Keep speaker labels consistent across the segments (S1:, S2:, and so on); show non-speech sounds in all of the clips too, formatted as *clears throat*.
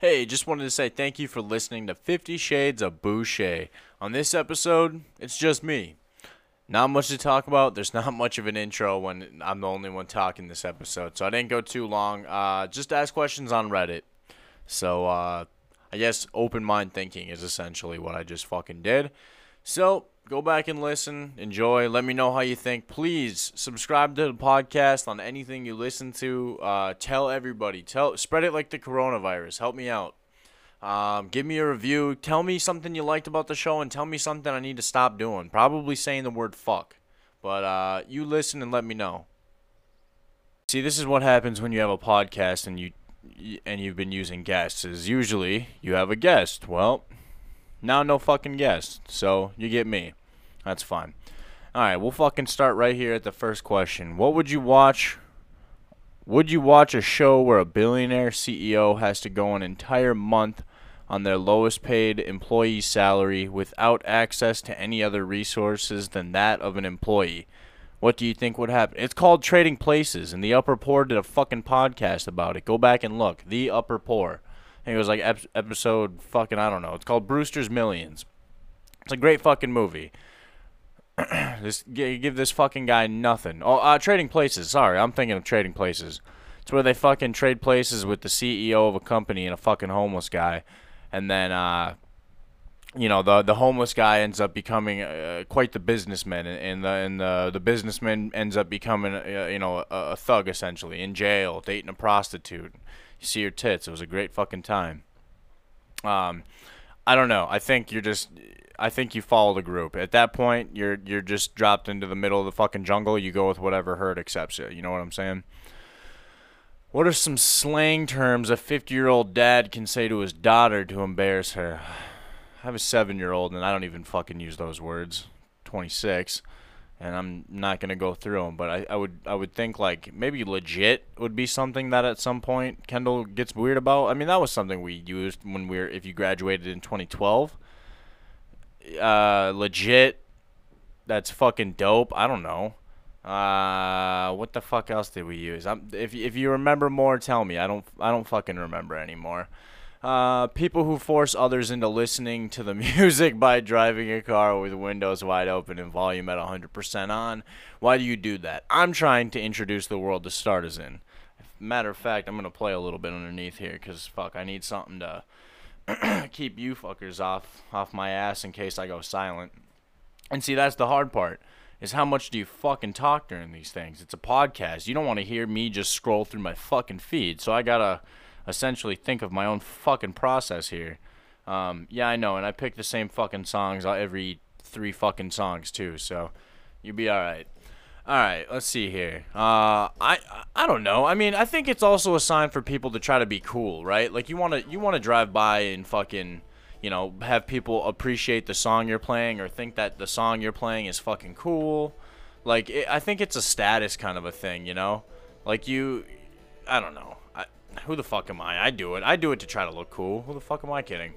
S1: Hey, just wanted to say thank you for listening to 50 Shades of Boucher. On this episode, it's just me. Not much to talk about. There's *laughs* not much of an intro when I'm the only one talking this episode, so I didn't go too long. Uh, just ask questions on Reddit. So, uh, I guess open mind thinking is essentially what I just fucking did. So, go back and listen, enjoy, let me know how you think. Please subscribe to the podcast on anything you listen to. Uh, tell everybody, tell spread it like the coronavirus. Help me out. Um, give me a review. Tell me something you liked about the show, and tell me something I need to stop doing. Probably saying the word fuck, but uh, you listen and let me know. See, this is what happens when you have a podcast and you and you've been using guests. Is usually you have a guest. Well, now no fucking guest, so you get me. That's fine. All right, we'll fucking start right here at the first question. What would you watch? Would you watch a show where a billionaire CEO has to go an entire month on their lowest paid employee salary without access to any other resources than that of an employee? What do you think would happen? It's called Trading Places, and the Upper Poor did a fucking podcast about it. Go back and look. The Upper Poor. It was like ep- episode fucking I don't know. It's called Brewster's Millions. It's a great fucking movie. *clears throat* this give this fucking guy nothing. Oh, uh, Trading Places. Sorry, I'm thinking of Trading Places. It's where they fucking trade places with the CEO of a company and a fucking homeless guy, and then uh, you know the the homeless guy ends up becoming uh, quite the businessman, and the and the the businessman ends up becoming uh, you know a, a thug essentially in jail, dating a prostitute. You see your tits. It was a great fucking time. Um, I don't know. I think you're just. I think you follow the group. At that point, you're you're just dropped into the middle of the fucking jungle. You go with whatever herd accepts you. You know what I'm saying? What are some slang terms a 50 year old dad can say to his daughter to embarrass her? *sighs* I have a seven year old and I don't even fucking use those words. 26 and I'm not gonna go through them. But I, I would I would think like maybe legit would be something that at some point Kendall gets weird about. I mean that was something we used when we were if you graduated in 2012. Uh, legit, that's fucking dope. I don't know. Uh, what the fuck else did we use? I'm, if if you remember more, tell me. I don't I don't fucking remember anymore. Uh, people who force others into listening to the *laughs* music by driving a car with windows wide open and volume at 100% on. Why do you do that? I'm trying to introduce the world to starters in. Matter of fact, I'm going to play a little bit underneath here because, fuck, I need something to *clears throat* keep you fuckers off, off my ass in case I go silent. And see, that's the hard part is how much do you fucking talk during these things? It's a podcast. You don't want to hear me just scroll through my fucking feed. So I got to essentially think of my own fucking process here. Um, yeah, I know, and I pick the same fucking songs every three fucking songs too, so you'll be all right. All right, let's see here. Uh, I I don't know. I mean, I think it's also a sign for people to try to be cool, right? Like you want to you want to drive by and fucking, you know, have people appreciate the song you're playing or think that the song you're playing is fucking cool. Like it, I think it's a status kind of a thing, you know? Like you I don't know. Who the fuck am I? I do it. I do it to try to look cool. Who the fuck am I kidding?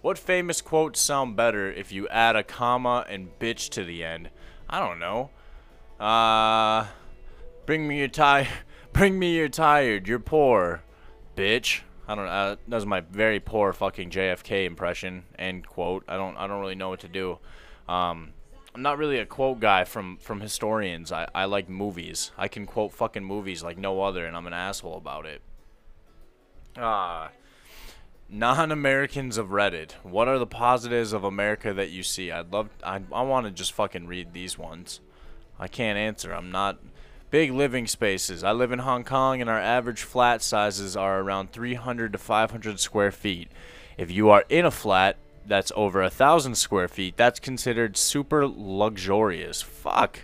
S1: What famous quotes sound better if you add a comma and bitch to the end? I don't know. Uh, bring me your tie. *laughs* Bring me your tired. You're poor, bitch. I don't. Uh, that was my very poor fucking JFK impression. End quote. I don't. I don't really know what to do. Um, I'm not really a quote guy from from historians. I, I like movies. I can quote fucking movies like no other, and I'm an asshole about it. Ah. Uh, non-Americans of Reddit. What are the positives of America that you see? I'd love. I I want to just fucking read these ones. I can't answer. I'm not. Big living spaces. I live in Hong Kong, and our average flat sizes are around 300 to 500 square feet. If you are in a flat, that's over a thousand square feet, that's considered super luxurious. Fuck.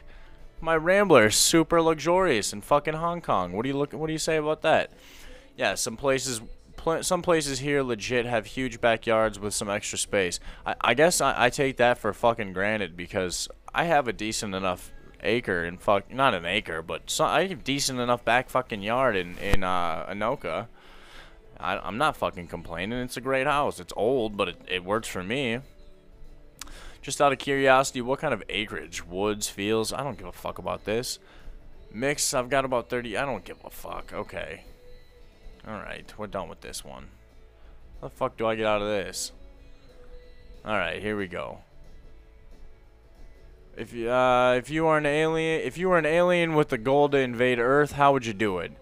S1: My Rambler is super luxurious in fucking Hong Kong. What do you look? What do you say about that? Yeah, some places, pl some places here legit have huge backyards with some extra space. I, I guess I, I take that for fucking granted because I have a decent enough acre in fuck, not an acre, but so, I have decent enough back fucking yard in in uh, Anoka. I, am not fucking complaining. It's a great house. It's old, but it, it works for me. Just out of curiosity, what kind of acreage? Woods, fields? I don't give a fuck about this. Mix, I've got about 30. I don't give a fuck. Okay. Alright, we're done with this one. How the fuck do I get out of this? Alright, here we go. If you uh, if you are an alien, if you were an alien with the goal to invade Earth, how would you do it?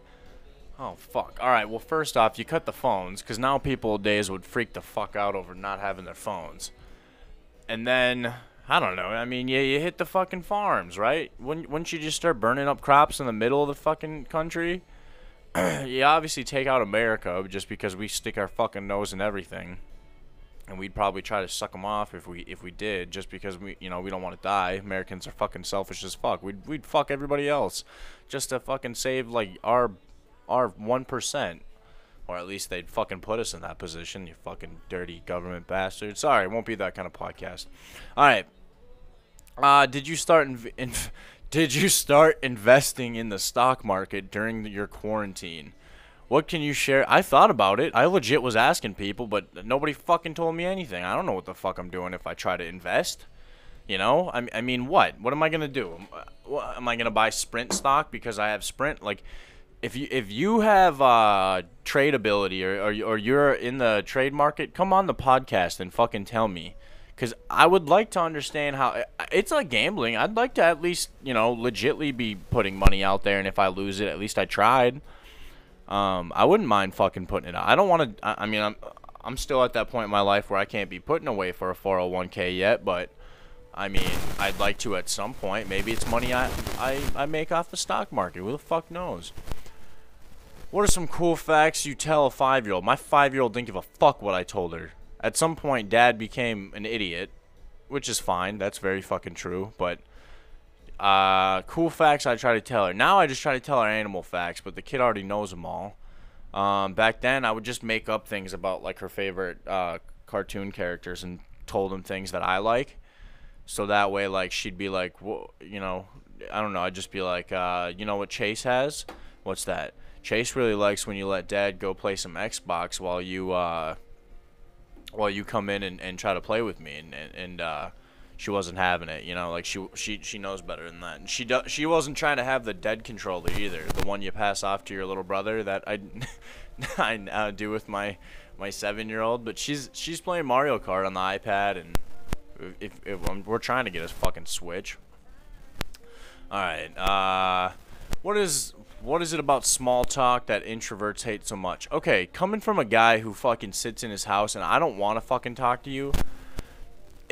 S1: Oh fuck! All right. Well, first off, you cut the phones, cause now people days would freak the fuck out over not having their phones. And then I don't know. I mean, yeah, you hit the fucking farms, right? Wouldn't wouldn't you just start burning up crops in the middle of the fucking country? *clears throat* you obviously take out America just because we stick our fucking nose in everything and we'd probably try to suck them off if we if we did just because we you know we don't want to die americans are fucking selfish as fuck we'd, we'd fuck everybody else just to fucking save like our our 1% or at least they'd fucking put us in that position you fucking dirty government bastard sorry it won't be that kind of podcast all right uh did you start inv- *laughs* did you start investing in the stock market during your quarantine what can you share? I thought about it. I legit was asking people, but nobody fucking told me anything. I don't know what the fuck I'm doing if I try to invest. You know, I, I mean, what? What am I gonna do? Am I gonna buy Sprint stock because I have Sprint? Like, if you if you have uh, trade ability or, or or you're in the trade market, come on the podcast and fucking tell me, because I would like to understand how it's like gambling. I'd like to at least you know legitly be putting money out there, and if I lose it, at least I tried. Um, I wouldn't mind fucking putting it out. I don't want to. I, I mean, I'm I'm still at that point in my life where I can't be putting away for a 401k yet, but I mean, I'd like to at some point. Maybe it's money I I, I make off the stock market. Who the fuck knows? What are some cool facts you tell a five year old? My five year old didn't give a fuck what I told her. At some point, dad became an idiot, which is fine. That's very fucking true. But uh, cool facts I try to tell her. Now I just try to tell her animal facts, but the kid already knows them all. Um, back then, I would just make up things about like her favorite uh, cartoon characters and told them things that I like. So that way, like she'd be like, you know, I don't know. I'd just be like, uh, you know what Chase has? What's that? Chase really likes when you let Dad go play some Xbox while you uh, while you come in and, and try to play with me and and, uh, she wasn't having it. You know, like she she she knows better than that. And she do, she wasn't trying to have the dead controller either. The one you pass off to your little brother that I *laughs* I uh, do with my my seven year old. But she's she's playing Mario Kart on the iPad, and if, if, if we're trying to get a fucking Switch. All right. Uh, what is what is it about small talk that introverts hate so much? Okay, coming from a guy who fucking sits in his house and I don't want to fucking talk to you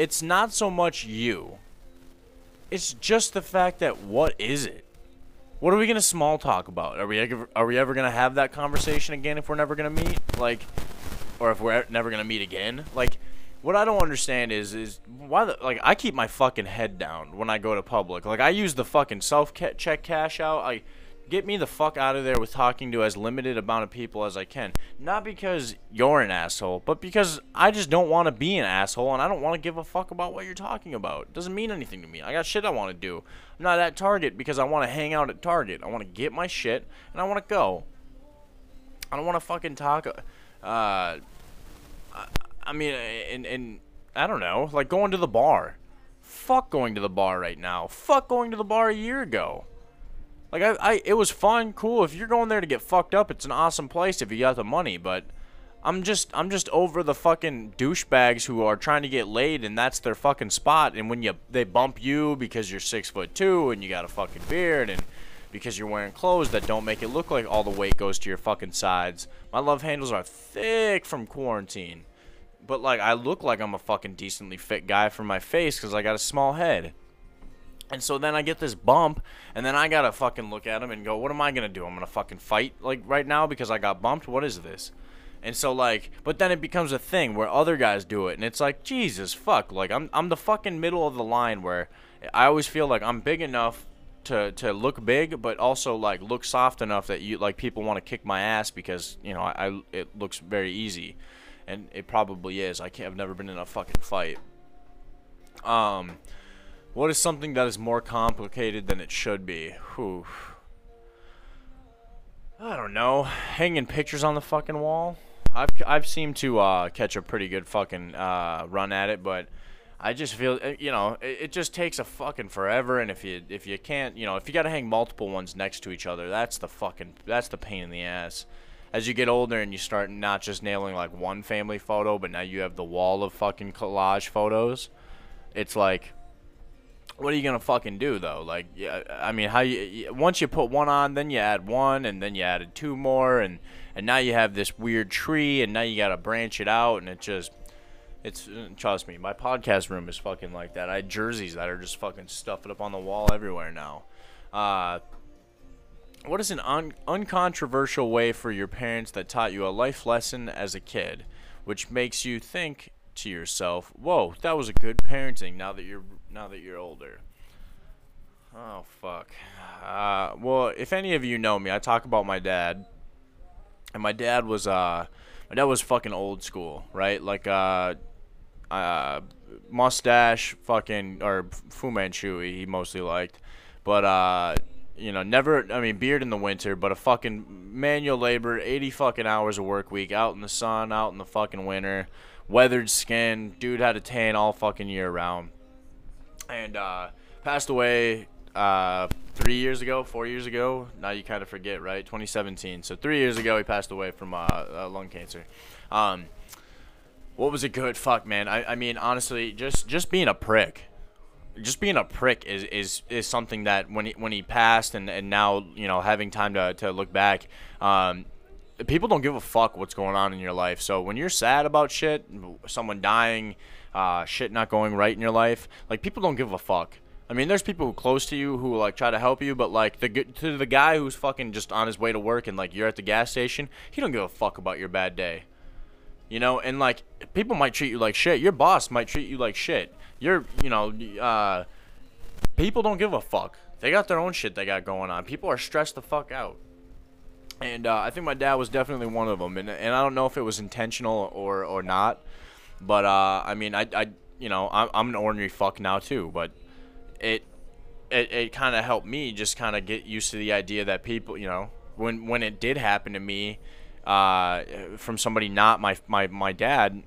S1: it's not so much you. It's just the fact that what is it? What are we gonna small talk about? Are we ever, are we ever gonna have that conversation again if we're never gonna meet? Like, or if we're never gonna meet again? Like, what I don't understand is is why the like I keep my fucking head down when I go to public. Like I use the fucking self check cash out. I get me the fuck out of there with talking to as limited amount of people as I can. Not because you're an asshole, but because I just don't want to be an asshole and I don't want to give a fuck about what you're talking about. It doesn't mean anything to me. I got shit I want to do. I'm not at Target because I want to hang out at Target. I want to get my shit and I want to go. I don't want to fucking talk. Uh, I, I mean, and, and I don't know, like going to the bar. Fuck going to the bar right now. Fuck going to the bar a year ago. Like I, I, it was fun, cool. If you're going there to get fucked up, it's an awesome place if you got the money. But I'm just, I'm just over the fucking douchebags who are trying to get laid, and that's their fucking spot. And when you, they bump you because you're six foot two and you got a fucking beard, and because you're wearing clothes that don't make it look like all the weight goes to your fucking sides. My love handles are thick from quarantine, but like I look like I'm a fucking decently fit guy for my face because I got a small head. And so then I get this bump, and then I gotta fucking look at him and go, what am I gonna do? I'm gonna fucking fight like right now because I got bumped. What is this? And so like, but then it becomes a thing where other guys do it, and it's like Jesus fuck. Like I'm I'm the fucking middle of the line where I always feel like I'm big enough to to look big, but also like look soft enough that you like people want to kick my ass because you know I, I it looks very easy, and it probably is. I can't. I've never been in a fucking fight. Um. What is something that is more complicated than it should be? Whew. I don't know. Hanging pictures on the fucking wall? I've, I've seemed to uh, catch a pretty good fucking uh, run at it, but I just feel, eh, you know, it, it, just takes a fucking forever, and if you if you can't, you know, if you got to hang multiple ones next to each other, that's the fucking, that's the pain in the ass. as you get older and you start not just nailing like one family photo, but now you have the wall of fucking collage photos, it's like what are you gonna fucking do though? Like, yeah, I mean, how you once you put one on, then you add one, and then you added two more, and and now you have this weird tree, and now you gotta branch it out, and it just, it's trust me, my podcast room is fucking like that. I had jerseys that are just fucking stuffed up on the wall everywhere now. Uh, what is an un- uncontroversial way for your parents that taught you a life lesson as a kid, which makes you think to yourself, "Whoa, that was a good parenting." Now that you're now that you're older. Oh fuck. Uh, well, if any of you know me, I talk about my dad, and my dad was uh, my dad was fucking old school, right? Like uh, uh, mustache, fucking or Fu Manchu, he mostly liked, but uh, you know, never. I mean, beard in the winter, but a fucking manual labor, eighty fucking hours a work week, out in the sun, out in the fucking winter, weathered skin. Dude had a tan all fucking year round and uh, passed away uh, three years ago, four years ago. Now you kind of forget, right? 2017. So three years ago, he passed away from uh, uh, lung cancer. Um, what was it good? Fuck, man. I, I mean, honestly, just just being a prick. Just being a prick is, is, is something that when he when he passed and, and now you know having time to, to look back, um, people don't give a fuck what's going on in your life. So when you're sad about shit, someone dying, uh, shit not going right in your life, like people don't give a fuck. I mean, there's people who close to you who like try to help you, but like the to the guy who's fucking just on his way to work and like you're at the gas station, he don't give a fuck about your bad day. You know, and like people might treat you like shit. Your boss might treat you like shit. You're, you know, uh, people don't give a fuck. They got their own shit they got going on. People are stressed the fuck out. And uh, I think my dad was definitely one of them. And, and I don't know if it was intentional or, or not. But uh, I mean, I, I you know, I'm, I'm an ordinary fuck now too. But it it, it kind of helped me just kind of get used to the idea that people, you know, when when it did happen to me, uh, from somebody not my my my dad,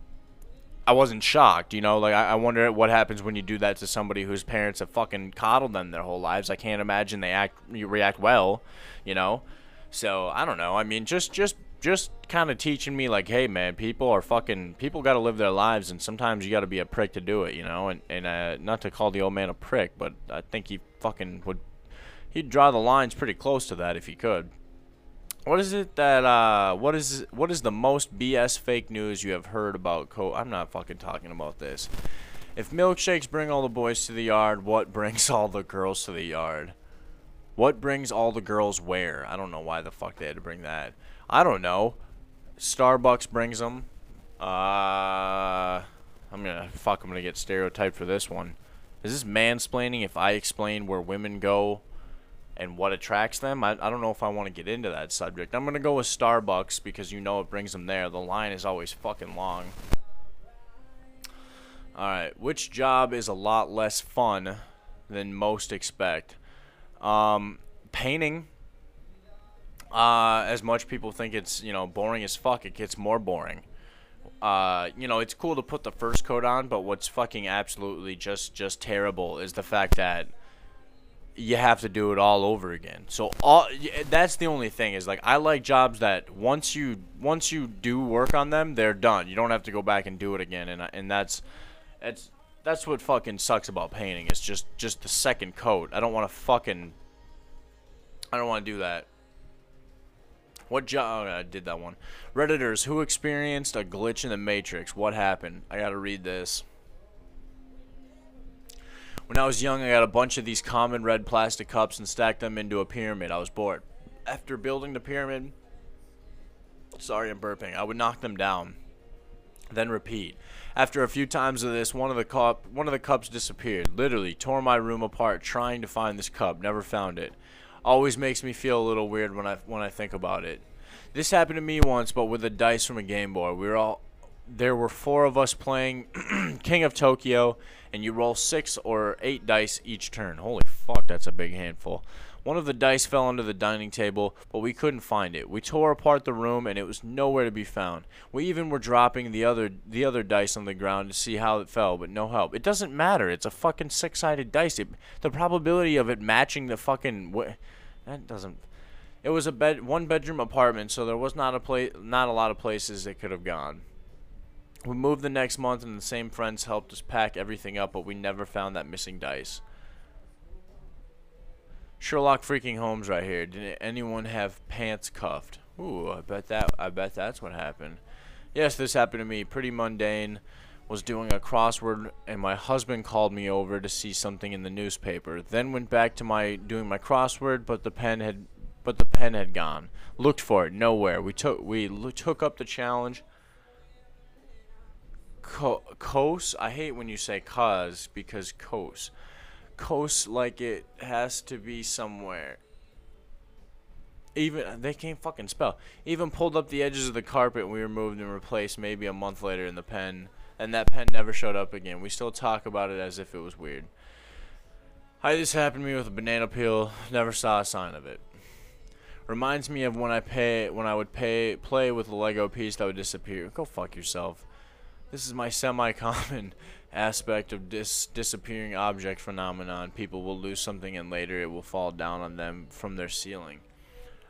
S1: I wasn't shocked. You know, like I, I wonder what happens when you do that to somebody whose parents have fucking coddled them their whole lives. I can't imagine they act you react well. You know, so I don't know. I mean, just just just kind of teaching me like, hey man, people are fucking people got to live their lives, and sometimes you got to be a prick to do it, you know. And and uh, not to call the old man a prick, but I think he fucking would. He'd draw the lines pretty close to that if he could. What is it that uh what is what is the most BS fake news you have heard about co I'm not fucking talking about this. If milkshakes bring all the boys to the yard, what brings *laughs* all the girls to the yard? What brings all the girls where? I don't know why the fuck they had to bring that. I don't know. Starbucks brings them. Uh, I'm gonna fuck. I'm gonna get stereotyped for this one. Is this mansplaining if I explain where women go and what attracts them? I, I don't know if I want to get into that subject. I'm gonna go with Starbucks because you know it brings them there. The line is always fucking long. Alright, which job is a lot less fun than most expect? Um, painting uh, as much people think it's you know boring as fuck, it gets more boring. Uh, you know, it's cool to put the first coat on, but what's fucking absolutely just just terrible is the fact that you have to do it all over again. So all that's the only thing is like I like jobs that once you once you do work on them, they're done. You don't have to go back and do it again, and and that's that's that's what fucking sucks about painting. It's just just the second coat. I don't want to fucking I don't want to do that. What job? Oh, I did that one. Redditors, who experienced a glitch in the Matrix? What happened? I gotta read this. When I was young, I got a bunch of these common red plastic cups and stacked them into a pyramid. I was bored. After building the pyramid, sorry I'm burping, I would knock them down, then repeat. After a few times of this, one of the cup, one of the cups disappeared. Literally tore my room apart trying to find this cup. Never found it always makes me feel a little weird when I when I think about it. This happened to me once, but with a dice from a Game Boy. We were all there were four of us playing *clears throat* King of Tokyo, and you roll six or eight dice each turn. Holy fuck, that's a big handful. One of the dice fell under the dining table, but we couldn't find it. We tore apart the room and it was nowhere to be found. We even were dropping the other the other dice on the ground to see how it fell, but no help. It doesn't matter. It's a fucking six-sided dice. It, the probability of it matching the fucking that doesn't It was a bed, one bedroom apartment, so there was not a place, not a lot of places it could have gone. We moved the next month, and the same friends helped us pack everything up, but we never found that missing dice. Sherlock freaking Holmes right here. Did anyone have pants cuffed? Ooh, I bet that I bet that's what happened. Yes, this happened to me. Pretty mundane. Was doing a crossword and my husband called me over to see something in the newspaper. Then went back to my doing my crossword, but the pen had but the pen had gone. Looked for it nowhere. We took we took up the challenge. Co- cos. I hate when you say cause because cos. Cos like it has to be somewhere. Even they can't fucking spell. Even pulled up the edges of the carpet we removed and replaced maybe a month later in the pen and that pen never showed up again. We still talk about it as if it was weird. Hi, this happened to me with a banana peel. Never saw a sign of it. Reminds me of when I pay when I would pay play with a Lego piece that would disappear. Go fuck yourself. This is my semi-common aspect of dis disappearing object phenomenon. People will lose something and later it will fall down on them from their ceiling.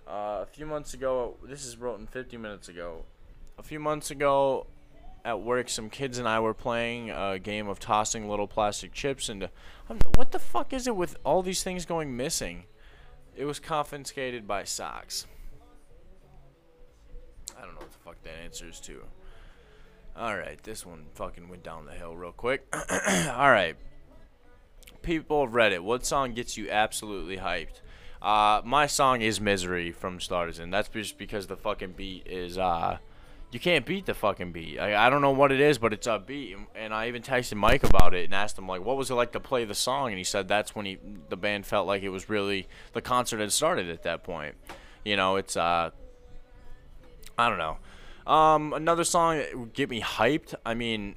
S1: Uh, a few months ago, this is written 50 minutes ago. A few months ago, at work, some kids and I were playing a game of tossing little plastic chips into. Um, what the fuck is it with all these things going missing? It was confiscated by socks. I don't know what the fuck that answers to. Alright, this one fucking went down the hill real quick. *clears throat* Alright. People of Reddit, what song gets you absolutely hyped? Uh, my song is Misery from Startisan. That's just because the fucking beat is, uh, you can't beat the fucking beat. I, I don't know what it is, but it's a beat. And I even texted Mike about it and asked him like, what was it like to play the song? And he said that's when he the band felt like it was really the concert had started at that point. You know, it's uh, I don't know. Um, another song that would get me hyped. I mean,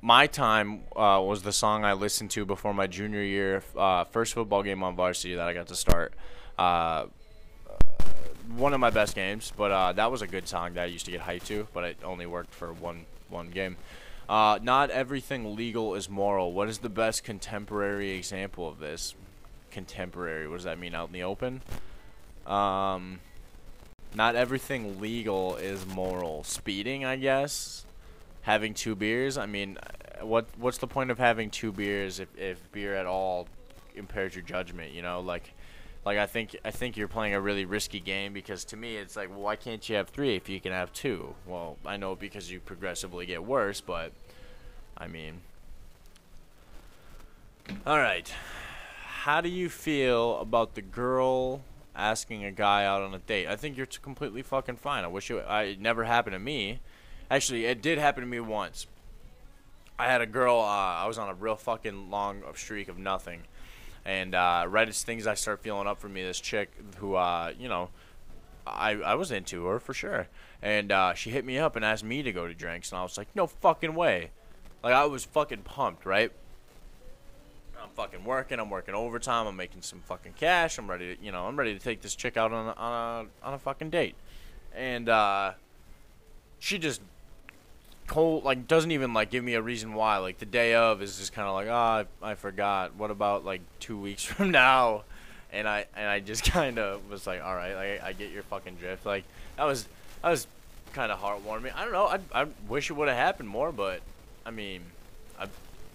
S1: my time uh, was the song I listened to before my junior year, uh, first football game on varsity that I got to start. Uh, one of my best games, but uh, that was a good song that I used to get hyped to, but it only worked for one one game. Uh, not everything legal is moral. What is the best contemporary example of this? Contemporary, what does that mean? Out in the open? Um, not everything legal is moral. Speeding, I guess. Having two beers. I mean, what what's the point of having two beers if, if beer at all impairs your judgment? You know, like like I think I think you're playing a really risky game because to me it's like well, why can't you have three if you can have two? Well, I know because you progressively get worse, but I mean, all right. How do you feel about the girl asking a guy out on a date? I think you're completely fucking fine. I wish it, I, it never happened to me. Actually, it did happen to me once. I had a girl. Uh, I was on a real fucking long streak of nothing and uh, right as things I start feeling up for me, this chick who, uh, you know, I, I was into her for sure. And uh, she hit me up and asked me to go to drinks. And I was like, no fucking way. Like, I was fucking pumped, right? Fucking working. I'm working overtime. I'm making some fucking cash. I'm ready to, you know, I'm ready to take this chick out on a, on a, on a fucking date. And uh, she just cold like doesn't even like give me a reason why like the day of is just kind of like oh I, I forgot what about like two weeks *laughs* from now and i and i just *laughs* kind of was like all right like, i get your fucking drift like that was that was kind of heartwarming i don't know i, I wish it would have happened more but i mean I,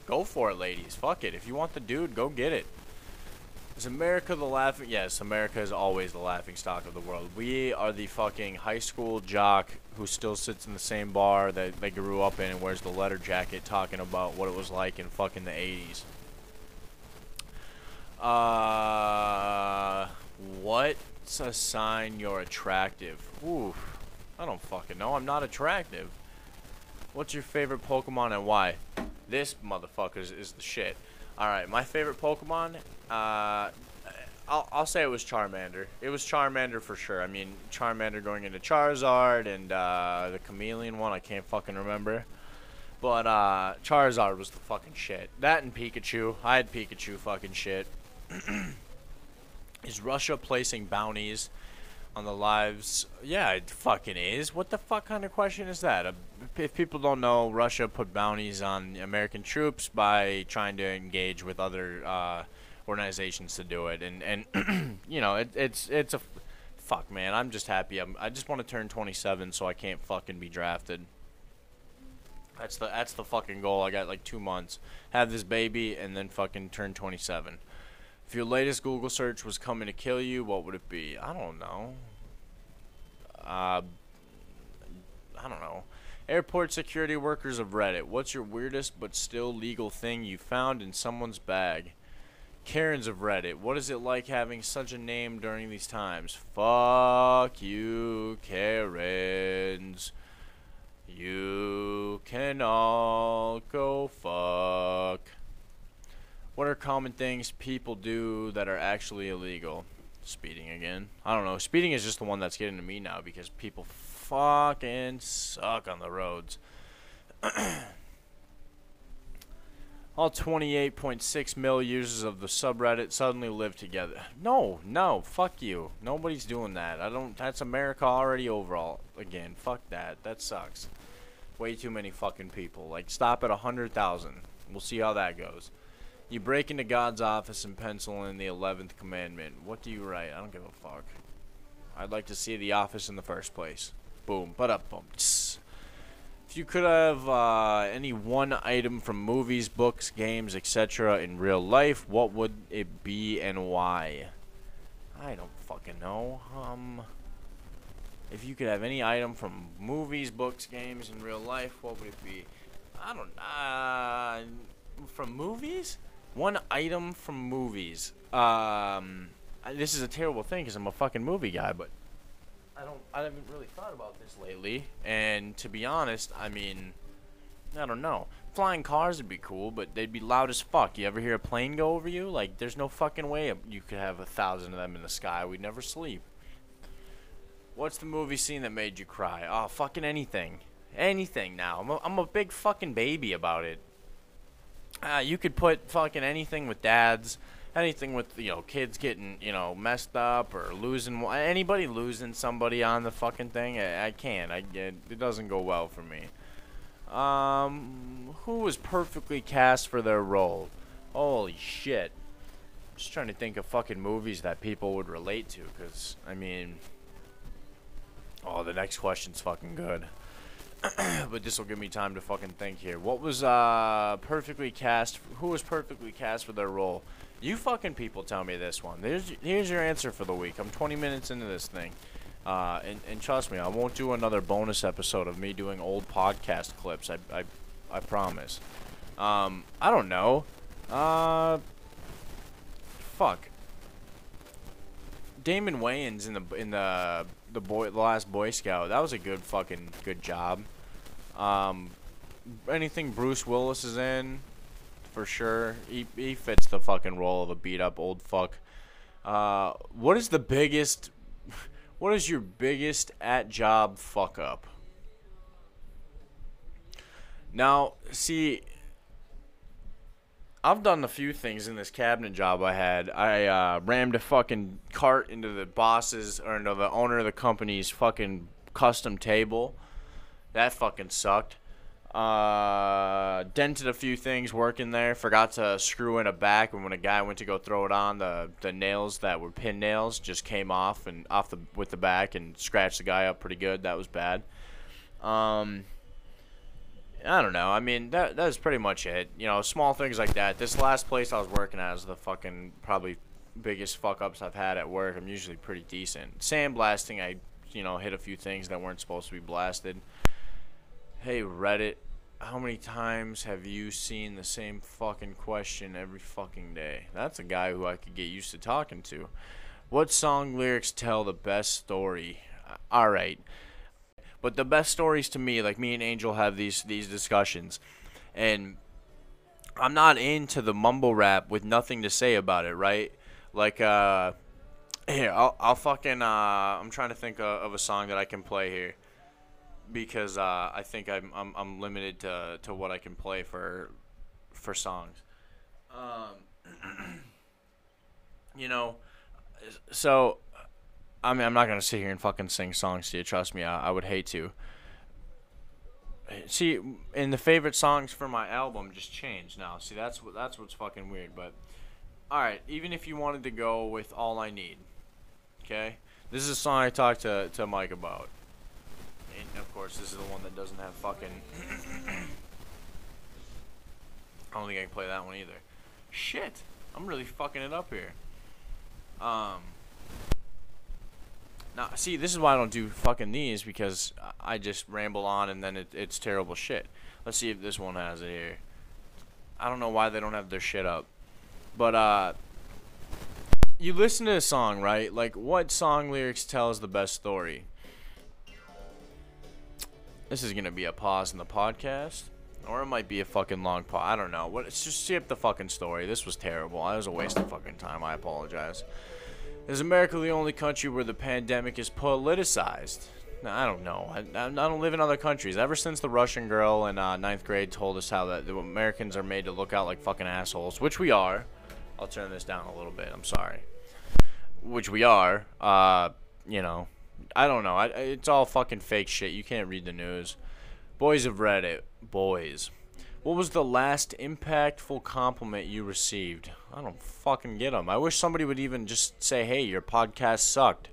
S1: go for it ladies fuck it if you want the dude go get it is America the laughing? Yes, America is always the laughing stock of the world. We are the fucking high school jock who still sits in the same bar that they grew up in and wears the letter jacket talking about what it was like in fucking the 80s. Uh, what's a sign you're attractive? Oof, I don't fucking know. I'm not attractive. What's your favorite Pokemon and why? This motherfucker is, is the shit. Alright, my favorite Pokemon, uh, I'll, I'll say it was Charmander. It was Charmander for sure. I mean, Charmander going into Charizard and uh, the Charmeleon one, I can't fucking remember. But uh, Charizard was the fucking shit. That and Pikachu. I had Pikachu fucking shit. *clears throat* is Russia placing bounties on the lives? Yeah, it fucking is. What the fuck kind of question is that? If people don't know, Russia put bounties on American troops by trying to engage with other uh, organizations to do it, and and *clears throat* you know it, it's it's a fuck, man. I'm just happy. I'm, I just want to turn 27 so I can't fucking be drafted. That's the that's the fucking goal. I got like two months. Have this baby and then fucking turn 27. If your latest Google search was coming to kill you, what would it be? I don't know. Uh, I don't know. Airport security workers of Reddit. What's your weirdest but still legal thing you found in someone's bag? Karens of Reddit. What is it like having such a name during these times? Fuck you, Karens. You can all go fuck. What are common things people do that are actually illegal? Speeding again. I don't know. Speeding is just the one that's getting to me now because people fucking suck on the roads. *clears throat* All 28.6 mil users of the subreddit suddenly live together. No, no, fuck you. Nobody's doing that. I don't. That's America already overall. Again, fuck that. That sucks. Way too many fucking people. Like, stop at 100,000. We'll see how that goes. You break into God's office and pencil in the 11th commandment. What do you write? I don't give a fuck. I'd like to see the office in the first place. Boom. But up, boom. If you could have uh, any one item from movies, books, games, etc. in real life, what would it be and why? I don't fucking know. Um, if you could have any item from movies, books, games in real life, what would it be? I don't. Uh, from movies? One item from movies. Um, this is a terrible thing because I'm a fucking movie guy, but I don't. I haven't really thought about this lately. And to be honest, I mean, I don't know. Flying cars would be cool, but they'd be loud as fuck. You ever hear a plane go over you? Like, there's no fucking way you could have a thousand of them in the sky. We'd never sleep. What's the movie scene that made you cry? Oh, fucking anything. Anything now. I'm a, I'm a big fucking baby about it. Uh, you could put fucking anything with dads anything with you know kids getting you know messed up or losing anybody losing somebody on the fucking thing I, I can't I it, it doesn't go well for me. Um who was perfectly cast for their role? Holy shit. I'm just trying to think of fucking movies that people would relate to because I mean oh the next question's fucking good *clears throat* but this will give me time to fucking think here what was uh perfectly cast who was perfectly cast for their role you fucking people tell me this one. There's, here's your answer for the week. I'm 20 minutes into this thing. Uh, and, and trust me, I won't do another bonus episode of me doing old podcast clips. I, I, I promise. Um, I don't know. Uh, fuck. Damon Wayans in the in the the boy the last Boy Scout. That was a good fucking good job. Um, anything Bruce Willis is in, for sure. He he fits the fucking role of a beat up old fuck. Uh, what is the biggest? *laughs* What is your biggest at job fuck up? Now, see, I've done a few things in this cabinet job I had. I uh, rammed a fucking cart into the boss's or into the owner of the company's fucking custom table. That fucking sucked. Uh, dented a few things working there. Forgot to screw in a back, and when a guy went to go throw it on, the the nails that were pin nails just came off and off the with the back and scratched the guy up pretty good. That was bad. Um, I don't know. I mean, that that was pretty much it. You know, small things like that. This last place I was working at is the fucking probably biggest fuck ups I've had at work. I'm usually pretty decent. Sandblasting, I you know hit a few things that weren't supposed to be blasted. Hey Reddit, how many times have you seen the same fucking question every fucking day? That's a guy who I could get used to talking to. What song lyrics tell the best story? Uh, all right. But the best stories to me, like me and Angel have these these discussions, and I'm not into the mumble rap with nothing to say about it, right? Like, uh, here, I'll, I'll fucking, uh, I'm trying to think of, a song that I can play here because uh, I think I'm, I'm I'm limited to to what I can play for for songs. Um, *clears throat* you know, so I mean I'm not gonna sit here and fucking sing songs to you. Trust me, I, I would hate to. See, and the favorite songs for my album just changed now. See, that's what that's what's fucking weird. But all right, even if you wanted to go with all I need, okay, This is a song I talked to to Mike about. And of course, this is the one that doesn't have fucking. *coughs* I don't think I can play that one either. Shit, I'm really fucking it up here. Um. Now, see, this is why I don't do fucking these because I just ramble on and then it, it's terrible shit. Let's see if this one has it here. I don't know why they don't have their shit up. But, uh, you listen to a song, right? Like, what song lyrics tells the best story? This is gonna be a pause in the podcast. Or it might be a fucking long pause. I don't know. What? Let's just skip the fucking story. This was terrible. I was a waste of fucking time. I apologize. Is America the only country where the pandemic is politicized? I don't know. I, I don't live in other countries. Ever since the Russian girl in uh, ninth grade told us how that the Americans are made to look out like fucking assholes, which we are. I'll turn this down a little bit. I'm sorry. Which we are. Uh, you know, I don't know. I, it's all fucking fake shit. You can't read the news. Boys have read it. Boys. What was the last impactful compliment you received? I don't fucking get them. I wish somebody would even just say, "Hey, your podcast sucked."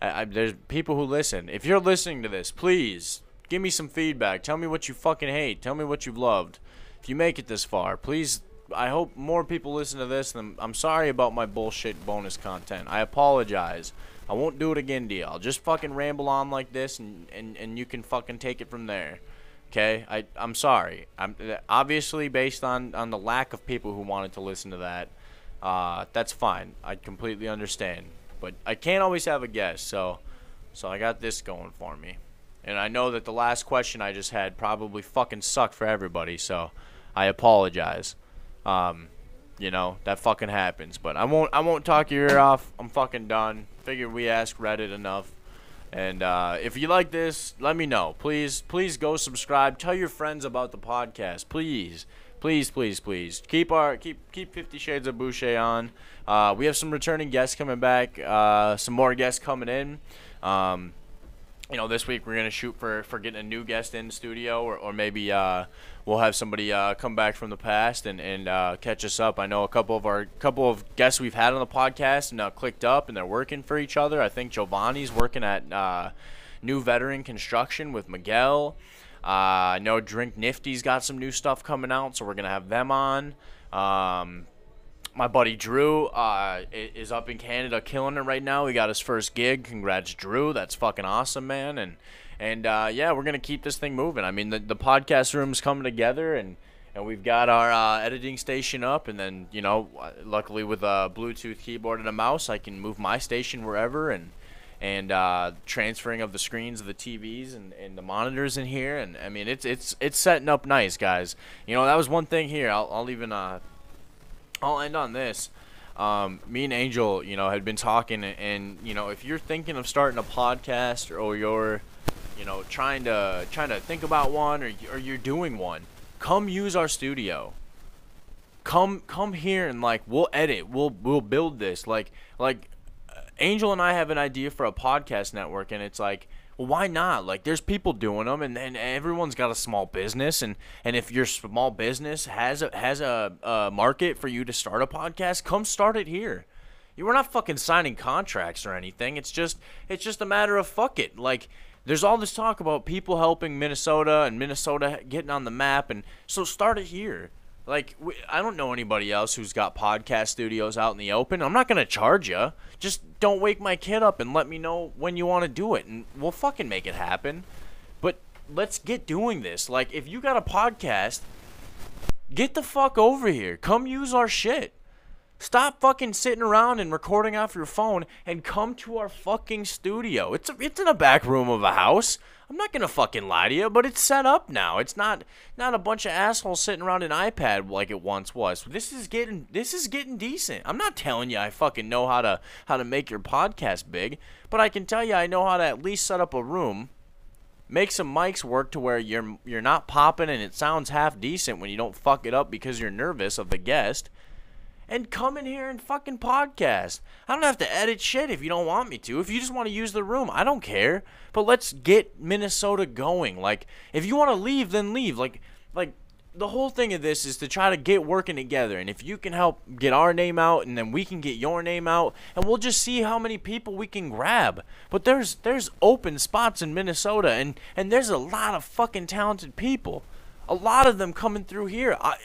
S1: I, I, there's people who listen. If you're listening to this, please give me some feedback. Tell me what you fucking hate. Tell me what you've loved. If you make it this far, please. I hope more people listen to this. I'm sorry about my bullshit bonus content. I apologize. I won't do it again, deal. I'll just fucking ramble on like this, and, and, and you can fucking take it from there. Okay, I I'm sorry. I'm obviously based on on the lack of people who wanted to listen to that. Uh, that's fine. I completely understand, but I can't always have a guest. So, so I got this going for me, and I know that the last question I just had probably fucking sucked for everybody. So, I apologize. Um, you know that fucking happens, but I won't I won't talk your ear off. I'm fucking done. Figured we asked Reddit enough. And uh, if you like this, let me know. Please, please go subscribe. Tell your friends about the podcast. Please, please, please, please. Keep our keep keep Fifty Shades of Boucher on. Uh, we have some returning guests coming back. Uh, some more guests coming in. Um, you know, this week we're gonna shoot for for getting a new guest in studio, or or maybe uh, we'll have somebody uh, come back from the past and and uh, catch us up. I know a couple of our couple of guests we've had on the podcast now clicked up and they're working for each other. I think Giovanni's working at uh, New Veteran Construction with Miguel. Uh, I know Drink Nifty's got some new stuff coming out, so we're gonna have them on. Um, my buddy Drew uh, is up in Canada killing it right now. He got his first gig. Congrats, Drew. That's fucking awesome, man. And and uh, yeah, we're gonna keep this thing moving. I mean, the the podcast room's coming together, and and we've got our uh, editing station up, and then you know, luckily with a Bluetooth keyboard and a mouse, I can move my station wherever, and and uh, transferring of the screens of the TVs and, and the monitors in here, and I mean, it's it's it's setting up nice, guys. You know, that was one thing here. I'll I'll even uh I'll end on this. Um, me and Angel, you know, had been talking, and you know, if you're thinking of starting a podcast or you're, you know, trying to trying to think about one or or you're doing one, come use our studio. Come come here and like we'll edit, we'll we'll build this. Like like uh, Angel and I have an idea for a podcast network, and it's like well, why not? Like, there's people doing them, and, and everyone's got a small business, and, and if your small business has a has a, a market for you to start a podcast, come start it here. You we're not fucking signing contracts or anything. It's just it's just a matter of fuck it. Like, there's all this talk about people helping Minnesota and Minnesota getting on the map, and so start it here. Like, I don't know anybody else who's got podcast studios out in the open. I'm not to charge you. Just don't wake my kid up and let me know when you want to do it, and we'll fucking make it happen. But let's get doing this. Like, if you got a podcast, get the fuck over here. Come use our shit. Stop fucking sitting around and recording off your phone and come to our fucking studio. It's a, it's in a back room of a house. I'm not gonna fucking lie to you, but it's set up now. It's not not a bunch of assholes sitting around an iPad like it once was. This is getting this is getting decent. I'm not telling you I fucking know how to how to make your podcast big, but I can tell you I know how to at least set up a room, make some mics work to where you're you're not popping and it sounds half decent when you don't fuck it up because you're nervous of the guest and come in here and fucking podcast. I don't have to edit shit if you don't want me to. If you just want to use the room, I don't care. But let's get Minnesota going. Like, if you want to leave, then leave. Like, like the whole thing of this is to try to get working together. And if you can help get our name out, and then we can get your name out, and we'll just see how many people we can grab. But there's there's open spots in Minnesota, and and there's a lot of fucking talented people. A lot of them coming through here. I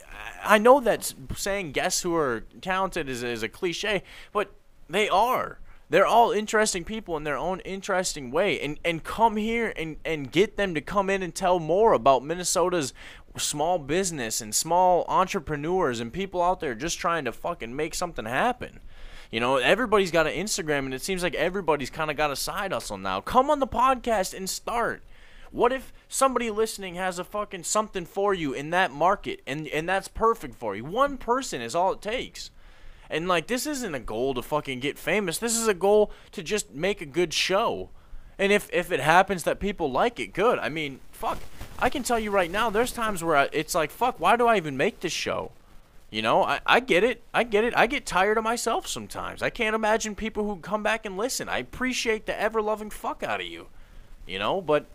S1: I know that saying guests who are talented is is a cliche, but they are they're all interesting people in their own interesting way and and come here and and get them to come in and tell more about Minnesota's small business and small entrepreneurs and people out there just trying to fucking make something happen. You know, everybody's got an Instagram and it seems like everybody's kind of got a side hustle now. Come on the podcast and start. What if somebody listening has a fucking something for you in that market and and that's perfect for you? One person is all it takes. And like this isn't a goal to fucking get famous. This is a goal to just make a good show. And if if it happens that people like it, good. I mean, fuck. I can tell you right now, there's times where I, it's like, fuck, why do I even make this show? You know, I, I get it. I get it. I get tired of myself sometimes. I can't imagine people who come back and listen. I appreciate the ever loving fuck out of you. You know, but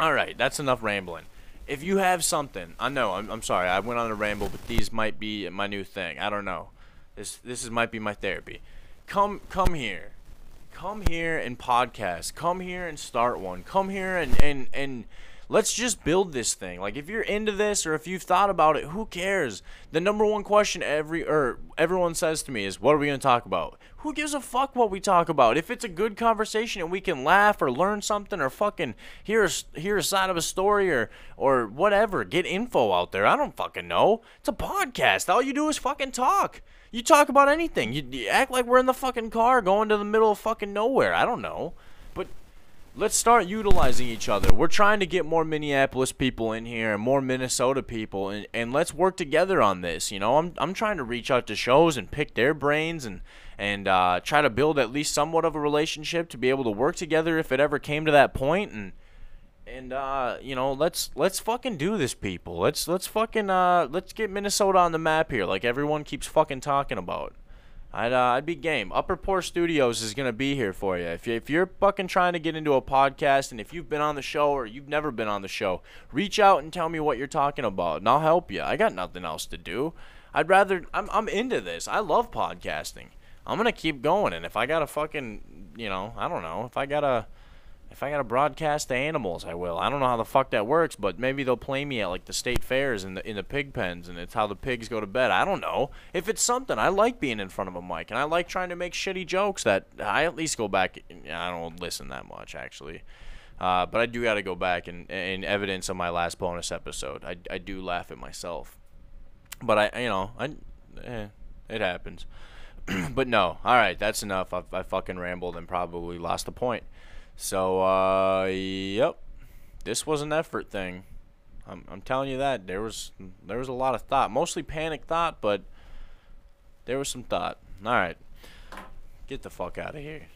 S1: all right, that's enough rambling. If you have something, I know, I'm, I'm sorry, I went on a ramble, but these might be my new thing. I don't know. This this is might be my therapy. Come come here. Come here and podcast. Come here and start one. Come here and and and let's just build this thing. Like if you're into this or if you've thought about it, who cares? The number one question every or everyone says to me is, "What are we going to talk about?" Who gives a fuck what we talk about? If it's a good conversation and we can laugh or learn something or fucking hear a, hear a side of a story or or whatever, get info out there. I don't fucking know. It's a podcast. All you do is fucking talk. You talk about anything. You, you, act like we're in the fucking car going to the middle of fucking nowhere. I don't know. Let's start utilizing each other. We're trying to get more Minneapolis people in here and more Minnesota people and, and let's work together on this. You know, I'm I'm trying to reach out to shows and pick their brains and and uh, try to build at least somewhat of a relationship to be able to work together if it ever came to that point and and uh, you know, let's let's fucking do this, people. Let's let's fucking uh, let's get Minnesota on the map here, like everyone keeps fucking talking about. I'd uh, I'd be game. Upper Poor Studios is gonna be here for you. If you if you're fucking trying to get into a podcast, and if you've been on the show or you've never been on the show, reach out and tell me what you're talking about, and I'll help you. I got nothing else to do. I'd rather I'm I'm into this. I love podcasting. I'm gonna keep going, and if I gotta fucking you know I don't know if I gotta if I gotta broadcast the animals, I will. I don't know how the fuck that works, but maybe they'll play me at like the state fairs and the in the pig pens, and it's how the pigs go to bed. I don't know. If it's something, I like being in front of a mic, and I like trying to make shitty jokes that I at least go back. I don't listen that much actually, uh, but I do got to go back and in evidence of my last bonus episode. I I do laugh at myself, but I you know I eh, it happens. *clears throat* but no, all right, that's enough. I've, I fucking rambled and probably lost the point. So, uh, yep, this was an effort thing. I'm, I'm telling you that there was there was a lot of thought, mostly panic thought, but there was some thought. All right, get the fuck out of here.